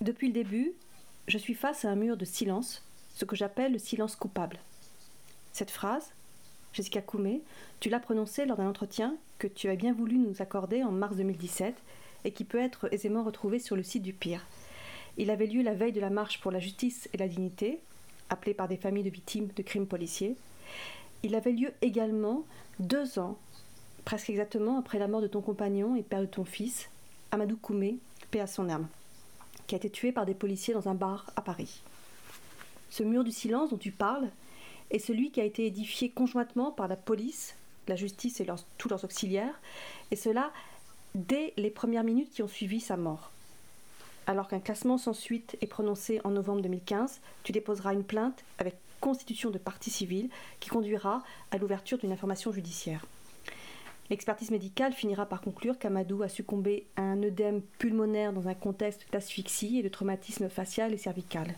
Depuis le début, je suis face à un mur de silence, ce que j'appelle le silence coupable. Cette phrase, Jessica Koumé, tu l'as prononcée lors d'un entretien que tu as bien voulu nous accorder en mars 2017 et qui peut être aisément retrouvé sur le site du PIR. Il avait lieu la veille de la marche pour la justice et la dignité, appelée par des familles de victimes de crimes policiers. Il avait lieu également deux ans, presque exactement après la mort de ton compagnon et père de ton fils, Amadou Koumé, paix à son âme, qui a été tué par des policiers dans un bar à Paris. Ce mur du silence dont tu parles est celui qui a été édifié conjointement par la police, la justice et tous leurs auxiliaires, et cela dès les premières minutes qui ont suivi sa mort. Alors qu'un classement sans suite est prononcé en novembre 2015, tu déposeras une plainte avec constitution de partie civile qui conduira à l'ouverture d'une information judiciaire. L'expertise médicale finira par conclure qu'Amadou a succombé à un œdème pulmonaire dans un contexte d'asphyxie et de traumatisme facial et cervical.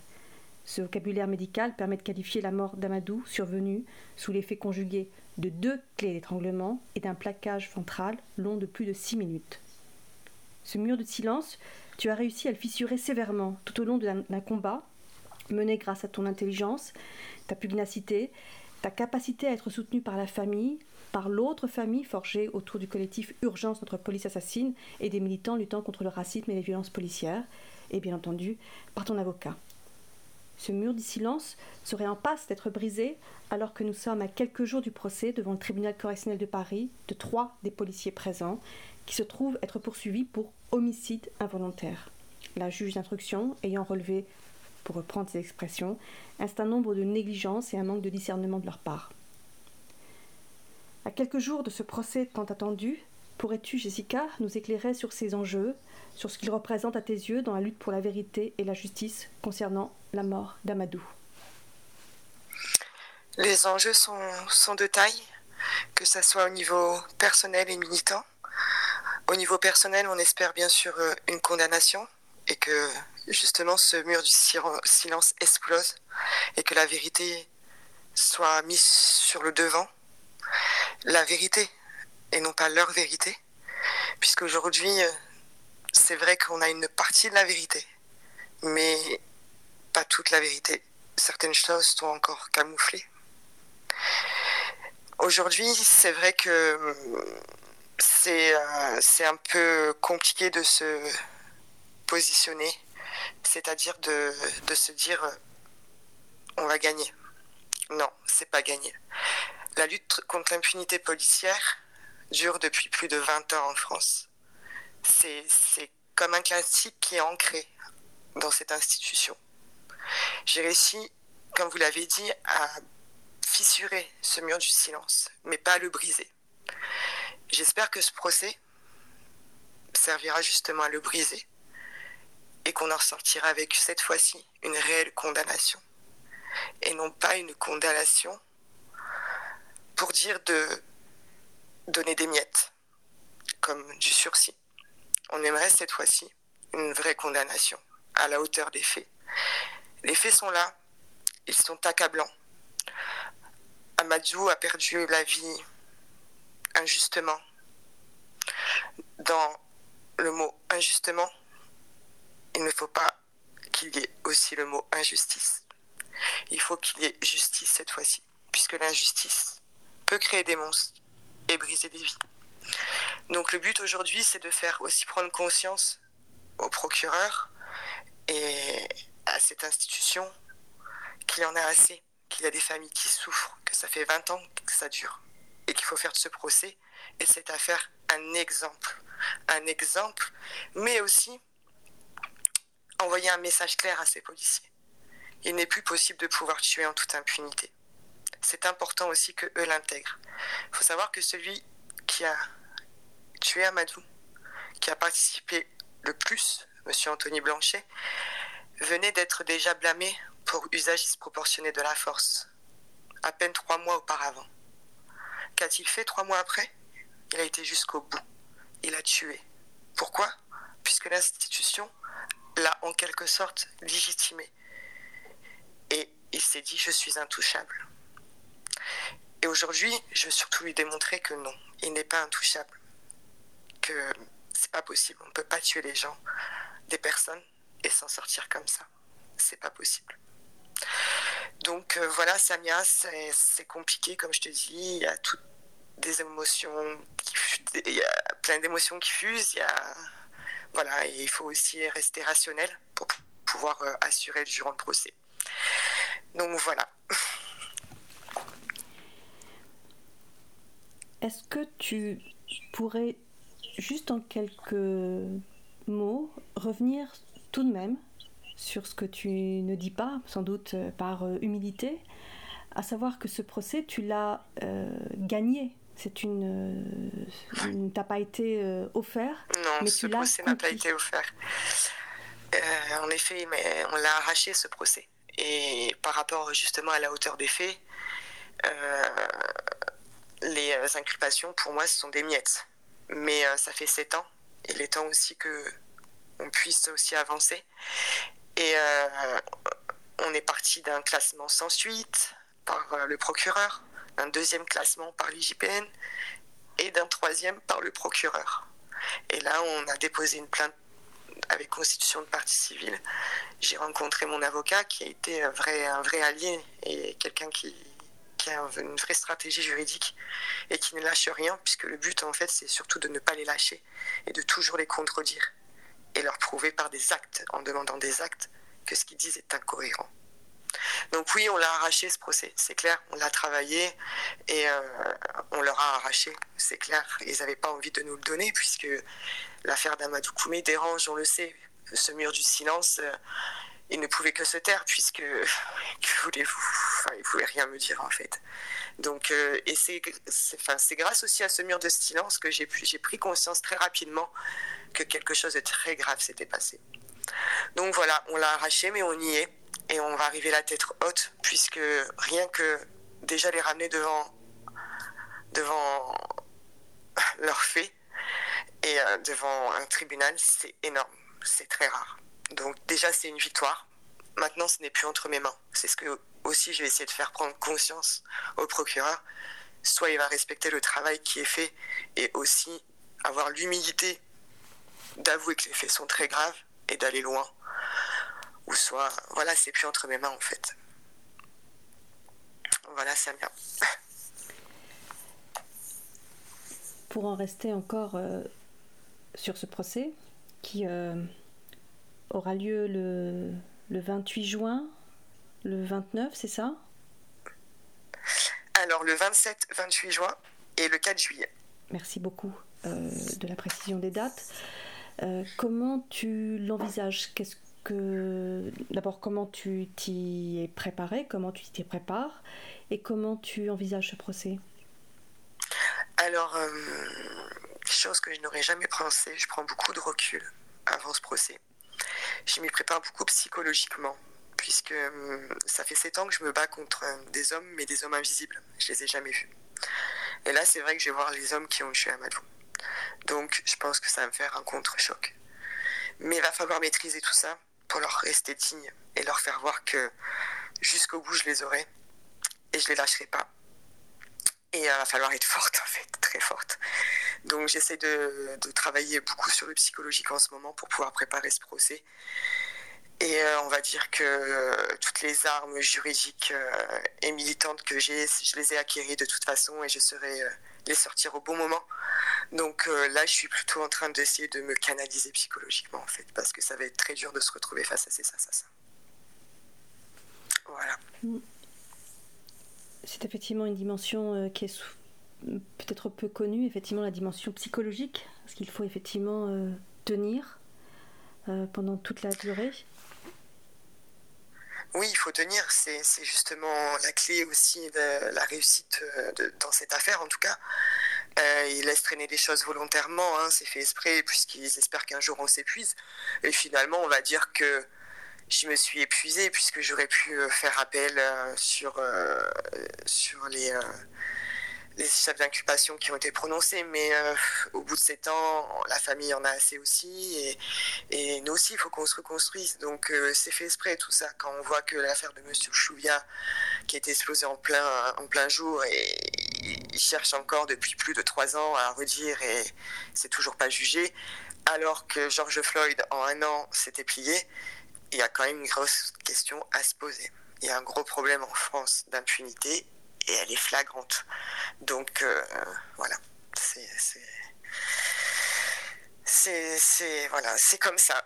Ce vocabulaire médical permet de qualifier la mort d'Amadou survenue sous l'effet conjugué de deux clés d'étranglement et d'un plaquage ventral long de plus de six minutes. Ce mur de silence, tu as réussi à le fissurer sévèrement tout au long d'un combat mené grâce à ton intelligence, ta pugnacité, ta capacité à être soutenu par la famille, par l'autre famille forgée autour du collectif Urgence Notre Police Assassine et des militants luttant contre le racisme et les violences policières, et bien entendu par ton avocat. Ce mur du silence serait en passe d'être brisé alors que nous sommes à quelques jours du procès devant le tribunal correctionnel de Paris de trois des policiers présents qui se trouvent être poursuivis pour homicide involontaire. La juge d'instruction ayant relevé, pour reprendre ses expressions, un certain nombre de négligences et un manque de discernement de leur part. À quelques jours de ce procès tant attendu, pourrais-tu, Jessica, nous éclairer sur ces enjeux, sur ce qu'ils représentent à tes yeux dans la lutte pour la vérité et la justice concernant la mort d'Amadou? Les enjeux sont, de taille, que ce soit au niveau personnel et militant. Au niveau personnel, on espère bien sûr euh, une condamnation et que justement ce mur du silence explose et que la vérité soit mise sur le devant. La vérité et non pas leur vérité. Puisqu'aujourd'hui, euh, c'est vrai qu'on a une partie de la vérité, mais pas toute la vérité. Certaines choses sont encore camouflées. Aujourd'hui, c'est vrai que euh, euh, c'est un peu compliqué de se positionner, c'est-à-dire de, de, se dire on va gagner. Non, c'est pas gagné. La lutte contre l'impunité policière dure depuis plus de 20 ans en France c'est comme un classique qui est ancré dans cette institution. J'ai réussi, comme vous l'avez dit, à fissurer ce mur du silence, mais pas à le briser. J'espère que ce procès servira justement à le briser et qu'on en ressortira avec cette fois-ci une réelle condamnation et non pas une condamnation pour dire de donner des miettes comme du sursis on aimerait cette fois-ci une vraie condamnation à la hauteur des faits. Les faits sont là, ils sont accablants. Amadou a perdu la vie injustement. Dans le mot injustement, il ne faut pas qu'il y ait aussi le mot injustice. Il faut qu'il y ait justice cette fois-ci, puisque l'injustice peut créer des monstres et briser des vies. Donc le but aujourd'hui, c'est de faire aussi prendre conscience au procureur et à cette institution qu'il en a assez, qu'il y a des familles qui souffrent, que ça fait 20 ans que ça dure et qu'il faut faire de ce procès et cette affaire un exemple. Un exemple, mais aussi envoyer un message clair à ces policiers. Il n'est plus possible de pouvoir tuer en toute impunité. C'est important aussi que eux l'intègrent. Il faut savoir que celui qui a tué Amadou, qui a participé le plus, M. Anthony Blanchet, venait d'être déjà blâmé pour usage disproportionné de la force, à peine trois mois auparavant. Qu'a-t-il fait trois mois après? Il a été jusqu'au bout. Il a tué. Pourquoi? Puisque l'institution l'a en quelque sorte légitimé. Et il s'est dit, je suis intouchable. Et aujourd'hui, je veux surtout lui démontrer que non, il n'est pas intouchable. Que c'est pas possible. On ne peut pas tuer les gens, des personnes, et s'en sortir comme ça. C'est pas possible. Donc euh, voilà, Samia, c'est compliqué, comme je te dis. Il y a toutes des émotions, il y a plein d'émotions qui fusent. Il y a, voilà, et il faut aussi rester rationnel pour pouvoir euh, assurer le jurant de procès. Donc voilà. Est-ce que tu pourrais, juste en quelques mots, revenir tout de même sur ce que tu ne dis pas, sans doute euh, par euh, humilité, à savoir que ce procès, tu l'as euh, gagné. C'est une, euh, t'as pas été offert. Non, mais ce procès n'a pas été offert. en effet, mais on l'a arraché ce procès. Et par rapport justement à la hauteur des faits, les inculpations pour moi ce sont des miettes. Mais ça fait sept ans. Il est temps aussi que on puisse aussi avancer. Et euh, on est parti d'un classement sans suite par euh, le procureur, d'un deuxième classement par l'IJPN et d'un troisième par le procureur. Et là, on a déposé une plainte avec constitution de partie civile. J'ai rencontré mon avocat qui a été un vrai, un vrai allié et quelqu'un qui, qui a une vraie stratégie juridique et qui ne lâche rien, puisque le but, en fait, c'est surtout de ne pas les lâcher et de toujours les contredire et leur prouver par des actes, en demandant des actes, que ce qu'ils disent est incohérent. Donc oui, on l'a arraché ce procès, c'est clair, on l'a travaillé et euh, on leur a arraché, c'est clair. Ils n'avaient pas envie de nous le donner puisque l'affaire d'Amadou Koumé dérange, on le sait. Ce mur du silence, euh, il ne pouvait que se taire puisque, que voulez-vous? Enfin, Il pouvait rien me dire en fait. Donc, euh, et c'est, enfin, grâce aussi à ce mur de silence que j'ai, j'ai pris conscience très rapidement que quelque chose de très grave s'était passé. Donc voilà, on l'a arraché, mais on y est. Et on va arriver la tête haute, puisque rien que déjà les ramener devant, devant leurs faits et euh, devant un tribunal, c'est énorme, c'est très rare. Donc déjà, c'est une victoire. Maintenant, ce n'est plus entre mes mains. C'est ce que aussi je vais essayer de faire prendre conscience au procureur. Soit il va respecter le travail qui est fait et aussi avoir l'humilité d'avouer que les faits sont très graves et d'aller loin. Ou soit, voilà, c'est plus entre mes mains en fait. Voilà, vient. Pour en rester encore euh, sur ce procès, qui euh, aura lieu le, le 28 juin, le 29, c'est ça? Alors le 27-28 juin et le 4 juillet. Merci beaucoup euh, de la précision des dates. Euh, comment tu l'envisages? Qu'est-ce que d'abord comment tu t'y es préparé? Comment tu t'y prépares? Et comment tu envisages ce procès? Alors, euh, chose que je n'aurais jamais pensé. Je prends beaucoup de recul avant ce procès. Je m'y prépare beaucoup psychologiquement puisque euh, ça fait sept ans que je me bats contre des hommes, mais des hommes invisibles. Je les ai jamais vus. Et là, c'est vrai que je vais voir les hommes qui ont tué Amadou. Donc je pense que ça va me faire un contre-choc. Mais il va falloir maîtriser tout ça pour leur rester digne et leur faire voir que jusqu'au bout je les aurai et je les lâcherai pas. Et il va falloir être forte en fait, très forte. Donc j'essaie de, travailler beaucoup sur le psychologique en ce moment pour pouvoir préparer ce procès. Et euh, on va dire que euh, toutes les armes juridiques euh, et militantes que j'ai, je les ai acquéries de toute façon et je serai les sortir au bon moment. Donc là, je suis plutôt en train d'essayer de me canaliser psychologiquement, en fait, parce que ça va être très dur de se retrouver face à ces assassins. Voilà. C'est effectivement une dimension qui est peut-être peu connue, effectivement, la dimension psychologique, parce qu'il faut effectivement euh, tenir pendant toute la durée. Oui, il faut tenir. C'est justement la clé aussi de la réussite dans cette affaire, en tout cas. Euh, ils laissent traîner des choses volontairement, hein, c'est fait exprès, puisqu'ils espèrent qu'un jour on s'épuise. Et finalement, on va dire que je me suis épuisée, puisque j'aurais pu euh, faire appel euh, sur, sur les, les chefs d'inculpation qui ont été prononcés. Mais au bout de sept ans, la famille en a assez aussi. Et, nous aussi, il faut qu'on se reconstruise. Donc c'est fait exprès tout ça. Quand on voit que l'affaire de M. Chouvia, qui a été explosée en plein, en plein jour, et il cherche encore depuis plus de trois ans à redire et c'est toujours pas jugé. alors que George Floyd, en un an, s'était plié, il y a quand même une grosse question à se poser. Il y a un gros problème en France d'impunité et elle est flagrante. Donc euh, voilà, c'est c'est voilà, c'est comme ça.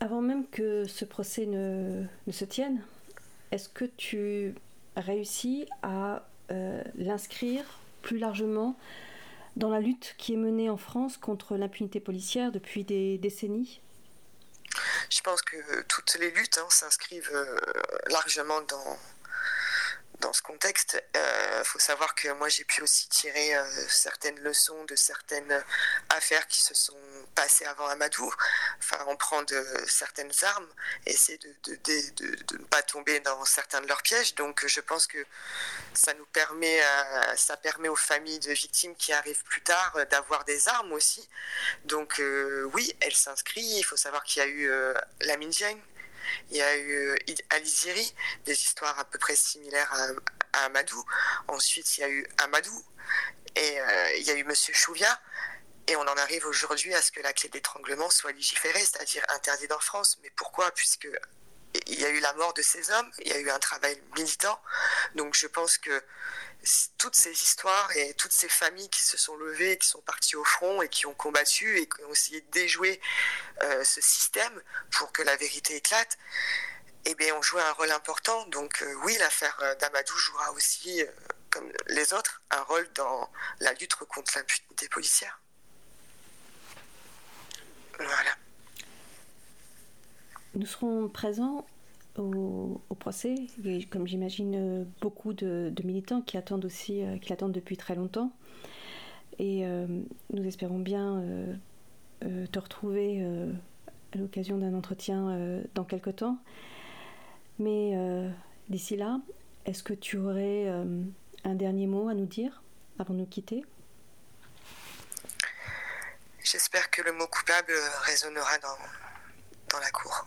Avant même que ce procès ne, se tienne, est-ce que tu réussis à euh, l'inscrire plus largement dans la lutte qui est menée en France contre l'impunité policière depuis des décennies? Je pense que toutes les luttes hein, s'inscrivent euh, largement dans, dans ce contexte, il euh, faut savoir que moi j'ai pu aussi tirer euh, certaines leçons de certaines affaires qui se sont passées avant Amadou. Enfin, on prend de certaines armes, essayer de, de, de, ne pas tomber dans certains de leurs pièges. Donc je pense que ça nous permet, euh, ça permet aux familles de victimes qui arrivent plus tard d'avoir des armes aussi. Donc oui, elle s'inscrit. Il faut savoir qu'il y a eu la Dieng il y a eu Aliziri, des histoires à peu près similaires à, Amadou. Ensuite, il y a eu Amadou et euh, il y a eu Monsieur Chouvia. Et on en arrive aujourd'hui à ce que la clé d'étranglement soit légiférée, c'est-à-dire interdite en France. Mais pourquoi? Puisque il y a eu la mort de ces hommes, il y a eu un travail militant. Donc je pense que toutes ces histoires et toutes ces familles qui se sont levées, qui sont parties au front et qui ont combattu et qui ont essayé de déjouer euh, ce système pour que la vérité éclate, eh bien, ont joué un rôle important. Donc euh, oui, l'affaire euh, d'Amadou jouera aussi, comme les autres, un rôle dans la lutte contre l'impunité policière. Voilà. Nous serons présents au, procès, comme j'imagine beaucoup de, militants qui attendent aussi, euh, qui l'attendent depuis très longtemps. Et euh, nous espérons bien euh, te retrouver à l'occasion d'un entretien dans quelque temps. Mais d'ici là, est-ce que tu aurais un dernier mot à nous dire avant de nous quitter? J'espère que le mot coupable résonnera dans, dans la cour.